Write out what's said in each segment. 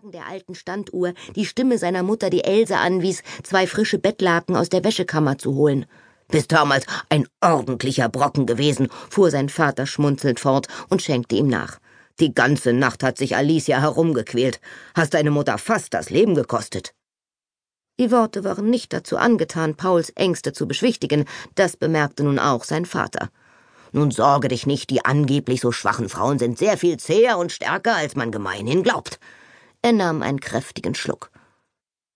Schlagen der alten Standuhr die Stimme seiner Mutter, die Else anwies, zwei frische Bettlaken aus der Wäschekammer zu holen. Bist damals ein ordentlicher Brocken gewesen, fuhr sein Vater schmunzelnd fort und schenkte ihm nach. Die ganze Nacht hat sich Alicia herumgequält. Hast deine Mutter fast das Leben gekostet. Die Worte waren nicht dazu angetan, Pauls Ängste zu beschwichtigen, das bemerkte nun auch sein Vater. Nun sorge dich nicht, die angeblich so schwachen Frauen sind sehr viel zäher und stärker, als man gemeinhin glaubt. Er nahm einen kräftigen Schluck.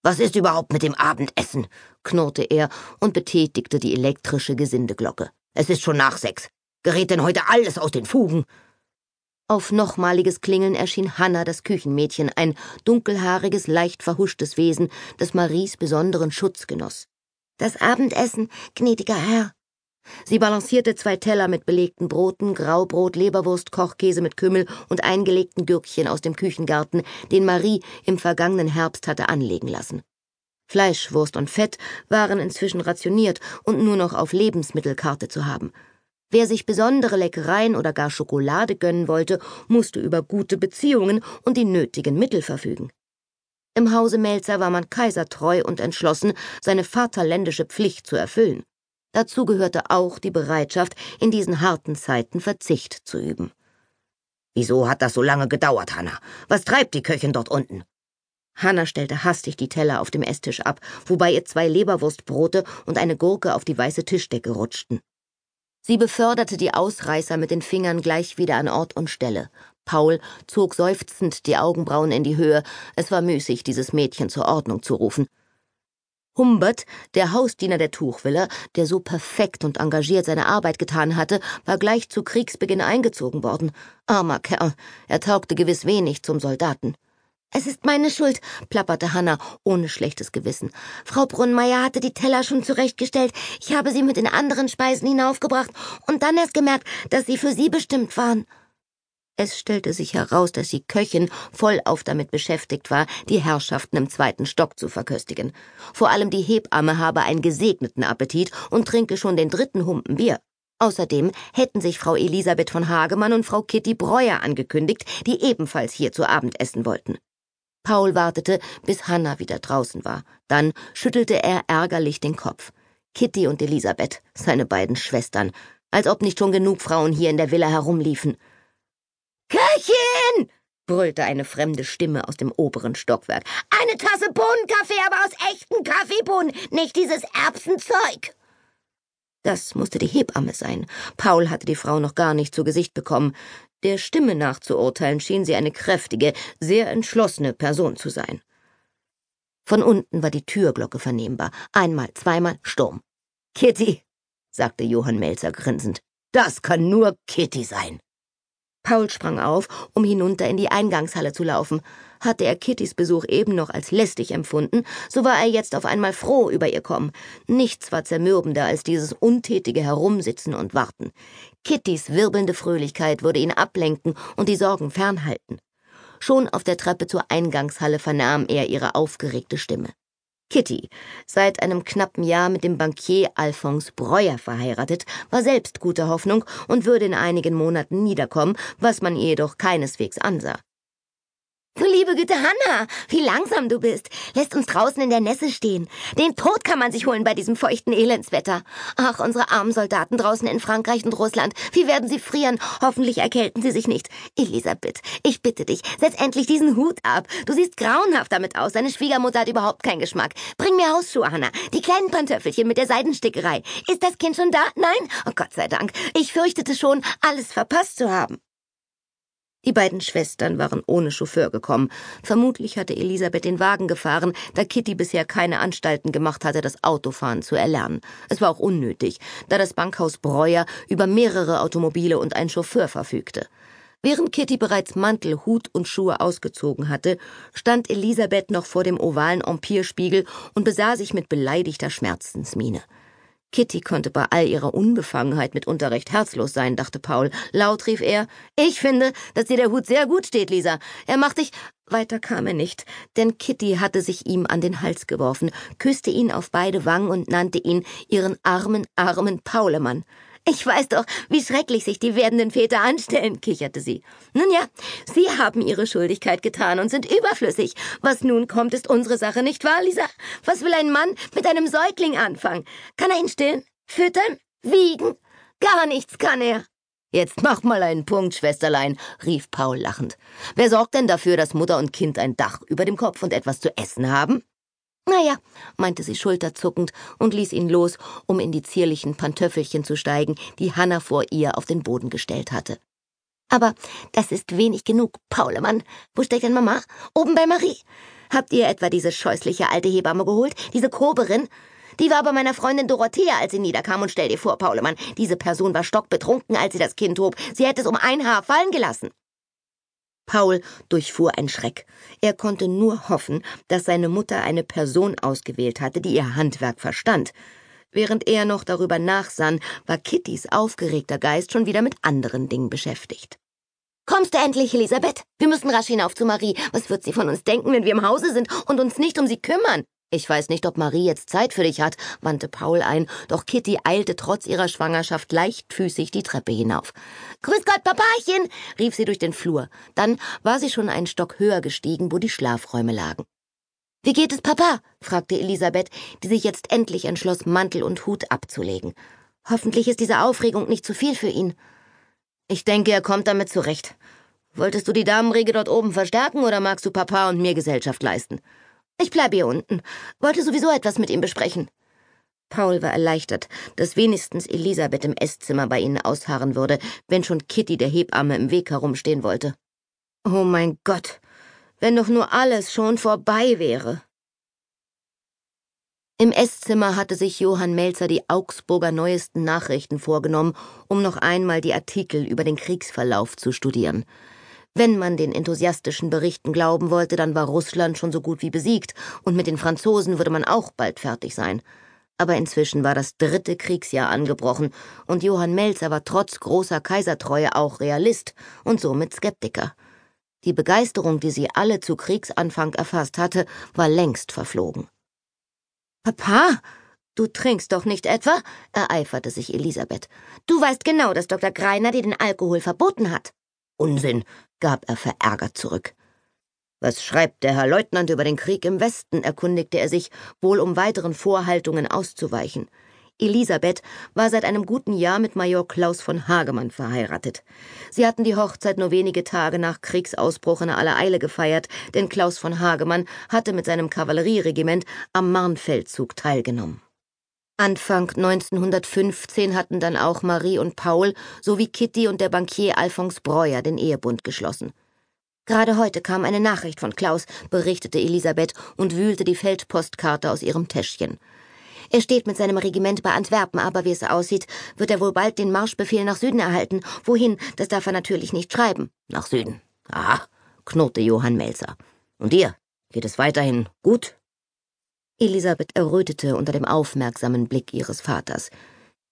Was ist überhaupt mit dem Abendessen? knurrte er und betätigte die elektrische Gesindeglocke. Es ist schon nach sechs. Gerät denn heute alles aus den Fugen? Auf nochmaliges Klingeln erschien Hanna, das Küchenmädchen, ein dunkelhaariges, leicht verhuschtes Wesen, das Maries besonderen Schutz genoss. Das Abendessen, gnädiger Herr. Sie balancierte zwei Teller mit belegten Broten, Graubrot, Leberwurst, Kochkäse mit Kümmel und eingelegten Gürkchen aus dem Küchengarten, den Marie im vergangenen Herbst hatte anlegen lassen. Fleisch, Wurst und Fett waren inzwischen rationiert und nur noch auf Lebensmittelkarte zu haben. Wer sich besondere Leckereien oder gar Schokolade gönnen wollte, musste über gute Beziehungen und die nötigen Mittel verfügen. Im Hause Melzer war man kaisertreu und entschlossen, seine vaterländische Pflicht zu erfüllen. Dazu gehörte auch die Bereitschaft, in diesen harten Zeiten Verzicht zu üben. Wieso hat das so lange gedauert, Hanna? Was treibt die Köchin dort unten? Hanna stellte hastig die Teller auf dem Esstisch ab, wobei ihr zwei Leberwurstbrote und eine Gurke auf die weiße Tischdecke rutschten. Sie beförderte die Ausreißer mit den Fingern gleich wieder an Ort und Stelle. Paul zog seufzend die Augenbrauen in die Höhe. Es war müßig, dieses Mädchen zur Ordnung zu rufen. Humbert, der Hausdiener der Tuchvilla, der so perfekt und engagiert seine Arbeit getan hatte, war gleich zu Kriegsbeginn eingezogen worden. Armer Kerl, er taugte gewiss wenig zum Soldaten. Es ist meine Schuld, plapperte Hanna ohne schlechtes Gewissen. Frau Brunnmeier hatte die Teller schon zurechtgestellt. Ich habe sie mit den anderen Speisen hinaufgebracht und dann erst gemerkt, dass sie für sie bestimmt waren. Es stellte sich heraus, dass die Köchin vollauf damit beschäftigt war, die Herrschaften im zweiten Stock zu verköstigen. Vor allem die Hebamme habe einen gesegneten Appetit und trinke schon den dritten Humpen Bier. Außerdem hätten sich Frau Elisabeth von Hagemann und Frau Kitty Breuer angekündigt, die ebenfalls hier zu Abend essen wollten. Paul wartete, bis Hanna wieder draußen war. Dann schüttelte er ärgerlich den Kopf. Kitty und Elisabeth, seine beiden Schwestern, als ob nicht schon genug Frauen hier in der Villa herumliefen. Köchin! brüllte eine fremde Stimme aus dem oberen Stockwerk. Eine Tasse Bohnenkaffee, aber aus echten Kaffeebohnen, nicht dieses Erbsenzeug. Das musste die Hebamme sein. Paul hatte die Frau noch gar nicht zu Gesicht bekommen. Der Stimme nach zu urteilen schien sie eine kräftige, sehr entschlossene Person zu sein. Von unten war die Türglocke vernehmbar. Einmal, zweimal, Sturm. Kitty, sagte Johann Melzer grinsend. Das kann nur Kitty sein. Paul sprang auf, um hinunter in die Eingangshalle zu laufen. Hatte er Kittys Besuch eben noch als lästig empfunden, so war er jetzt auf einmal froh über ihr Kommen. Nichts war zermürbender als dieses untätige Herumsitzen und Warten. Kittys wirbelnde Fröhlichkeit würde ihn ablenken und die Sorgen fernhalten. Schon auf der Treppe zur Eingangshalle vernahm er ihre aufgeregte Stimme. Kitty, seit einem knappen Jahr mit dem Bankier Alphonse Breuer verheiratet, war selbst guter Hoffnung und würde in einigen Monaten niederkommen, was man ihr jedoch keineswegs ansah. Du liebe Güte, Hanna, wie langsam du bist. Lässt uns draußen in der Nässe stehen. Den Tod kann man sich holen bei diesem feuchten Elendswetter. Ach, unsere armen Soldaten draußen in Frankreich und Russland. Wie werden sie frieren? Hoffentlich erkälten sie sich nicht. Elisabeth, ich bitte dich, setz endlich diesen Hut ab. Du siehst grauenhaft damit aus. Deine Schwiegermutter hat überhaupt keinen Geschmack. Bring mir Hausschuhe, Hanna. Die kleinen Pantöffelchen mit der Seidenstickerei. Ist das Kind schon da? Nein? Oh Gott sei Dank. Ich fürchtete schon, alles verpasst zu haben. Die beiden Schwestern waren ohne Chauffeur gekommen. Vermutlich hatte Elisabeth den Wagen gefahren, da Kitty bisher keine Anstalten gemacht hatte, das Autofahren zu erlernen. Es war auch unnötig, da das Bankhaus Breuer über mehrere Automobile und einen Chauffeur verfügte. Während Kitty bereits Mantel, Hut und Schuhe ausgezogen hatte, stand Elisabeth noch vor dem ovalen Empirspiegel und besah sich mit beleidigter Schmerzensmiene. Kitty konnte bei all ihrer Unbefangenheit mitunter recht herzlos sein, dachte Paul. Laut rief er, ich finde, dass dir der Hut sehr gut steht, Lisa. Er macht dich. Weiter kam er nicht, denn Kitty hatte sich ihm an den Hals geworfen, küsste ihn auf beide Wangen und nannte ihn ihren armen, armen Paulemann. Ich weiß doch, wie schrecklich sich die werdenden Väter anstellen, kicherte sie. Nun ja, Sie haben Ihre Schuldigkeit getan und sind überflüssig. Was nun kommt, ist unsere Sache, nicht wahr, Lisa? Was will ein Mann mit einem Säugling anfangen? Kann er ihn stillen? Füttern? Wiegen? Gar nichts kann er. Jetzt mach mal einen Punkt, Schwesterlein, rief Paul lachend. Wer sorgt denn dafür, dass Mutter und Kind ein Dach über dem Kopf und etwas zu essen haben? Naja, meinte sie schulterzuckend und ließ ihn los, um in die zierlichen Pantöffelchen zu steigen, die Hanna vor ihr auf den Boden gestellt hatte. Aber das ist wenig genug, Paulemann. Wo steckt denn Mama? Oben bei Marie. Habt ihr etwa diese scheußliche alte Hebamme geholt? Diese Koberin? Die war bei meiner Freundin Dorothea, als sie niederkam. Und stell dir vor, Paulemann, diese Person war stockbetrunken, als sie das Kind hob. Sie hätte es um ein Haar fallen gelassen. Paul durchfuhr ein Schreck. Er konnte nur hoffen, dass seine Mutter eine Person ausgewählt hatte, die ihr Handwerk verstand. Während er noch darüber nachsann, war Kittys aufgeregter Geist schon wieder mit anderen Dingen beschäftigt. Kommst du endlich, Elisabeth? Wir müssen rasch hinauf zu Marie. Was wird sie von uns denken, wenn wir im Hause sind und uns nicht um sie kümmern? Ich weiß nicht, ob Marie jetzt Zeit für dich hat, wandte Paul ein, doch Kitty eilte trotz ihrer Schwangerschaft leichtfüßig die Treppe hinauf. Grüß Gott, Papachen, rief sie durch den Flur. Dann war sie schon einen Stock höher gestiegen, wo die Schlafräume lagen. Wie geht es Papa? fragte Elisabeth, die sich jetzt endlich entschloss, Mantel und Hut abzulegen. Hoffentlich ist diese Aufregung nicht zu viel für ihn. Ich denke, er kommt damit zurecht. Wolltest du die Damenrege dort oben verstärken oder magst du Papa und mir Gesellschaft leisten? Ich bleibe hier unten. Wollte sowieso etwas mit ihm besprechen. Paul war erleichtert, dass wenigstens Elisabeth im Esszimmer bei ihnen ausharren würde, wenn schon Kitty der Hebamme im Weg herumstehen wollte. Oh mein Gott, wenn doch nur alles schon vorbei wäre. Im Esszimmer hatte sich Johann Melzer die Augsburger neuesten Nachrichten vorgenommen, um noch einmal die Artikel über den Kriegsverlauf zu studieren. Wenn man den enthusiastischen Berichten glauben wollte, dann war Russland schon so gut wie besiegt, und mit den Franzosen würde man auch bald fertig sein. Aber inzwischen war das dritte Kriegsjahr angebrochen, und Johann Melzer war trotz großer Kaisertreue auch Realist und somit Skeptiker. Die Begeisterung, die sie alle zu Kriegsanfang erfasst hatte, war längst verflogen. Papa, du trinkst doch nicht etwa? ereiferte sich Elisabeth. Du weißt genau, dass Dr. Greiner dir den Alkohol verboten hat. Unsinn, gab er verärgert zurück. Was schreibt der Herr Leutnant über den Krieg im Westen? erkundigte er sich, wohl um weiteren Vorhaltungen auszuweichen. Elisabeth war seit einem guten Jahr mit Major Klaus von Hagemann verheiratet. Sie hatten die Hochzeit nur wenige Tage nach Kriegsausbruch in aller Eile gefeiert, denn Klaus von Hagemann hatte mit seinem Kavallerieregiment am Marnfeldzug teilgenommen. Anfang 1915 hatten dann auch Marie und Paul sowie Kitty und der Bankier Alphonse Breuer den Ehebund geschlossen. Gerade heute kam eine Nachricht von Klaus, berichtete Elisabeth und wühlte die Feldpostkarte aus ihrem Täschchen. Er steht mit seinem Regiment bei Antwerpen, aber wie es aussieht, wird er wohl bald den Marschbefehl nach Süden erhalten. Wohin, das darf er natürlich nicht schreiben. Nach Süden. Aha, knurrte Johann Melzer. Und dir? Geht es weiterhin gut? Elisabeth errötete unter dem aufmerksamen Blick ihres Vaters.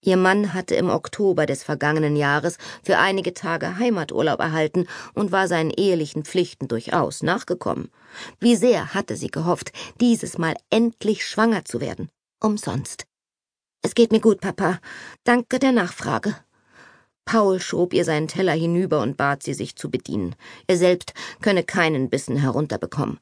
Ihr Mann hatte im Oktober des vergangenen Jahres für einige Tage Heimaturlaub erhalten und war seinen ehelichen Pflichten durchaus nachgekommen. Wie sehr hatte sie gehofft, dieses Mal endlich schwanger zu werden. Umsonst. Es geht mir gut, Papa. Danke der Nachfrage. Paul schob ihr seinen Teller hinüber und bat sie, sich zu bedienen. Er selbst könne keinen Bissen herunterbekommen.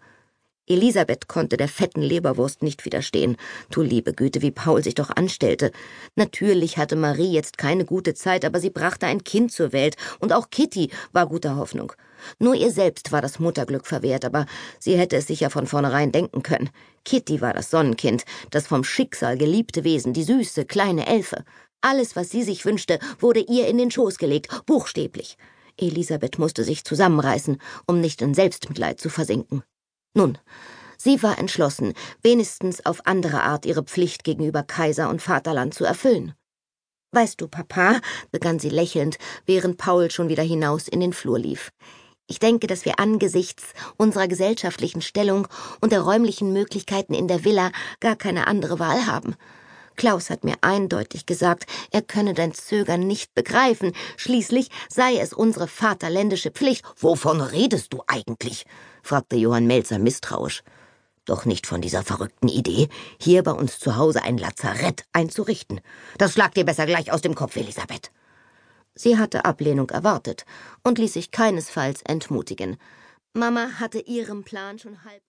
Elisabeth konnte der fetten Leberwurst nicht widerstehen. Du liebe Güte, wie Paul sich doch anstellte. Natürlich hatte Marie jetzt keine gute Zeit, aber sie brachte ein Kind zur Welt, und auch Kitty war guter Hoffnung. Nur ihr selbst war das Mutterglück verwehrt, aber sie hätte es sich ja von vornherein denken können. Kitty war das Sonnenkind, das vom Schicksal geliebte Wesen, die süße, kleine Elfe. Alles, was sie sich wünschte, wurde ihr in den Schoß gelegt, buchstäblich. Elisabeth musste sich zusammenreißen, um nicht in Selbstmitleid zu versinken. Nun, sie war entschlossen, wenigstens auf andere Art ihre Pflicht gegenüber Kaiser und Vaterland zu erfüllen. Weißt du, Papa, begann sie lächelnd, während Paul schon wieder hinaus in den Flur lief. Ich denke, dass wir angesichts unserer gesellschaftlichen Stellung und der räumlichen Möglichkeiten in der Villa gar keine andere Wahl haben. Klaus hat mir eindeutig gesagt, er könne dein Zögern nicht begreifen. Schließlich sei es unsere vaterländische Pflicht. Wovon redest du eigentlich? fragte Johann Melzer misstrauisch. Doch nicht von dieser verrückten Idee, hier bei uns zu Hause ein Lazarett einzurichten. Das schlag dir besser gleich aus dem Kopf, Elisabeth. Sie hatte Ablehnung erwartet und ließ sich keinesfalls entmutigen. Mama hatte ihrem Plan schon halb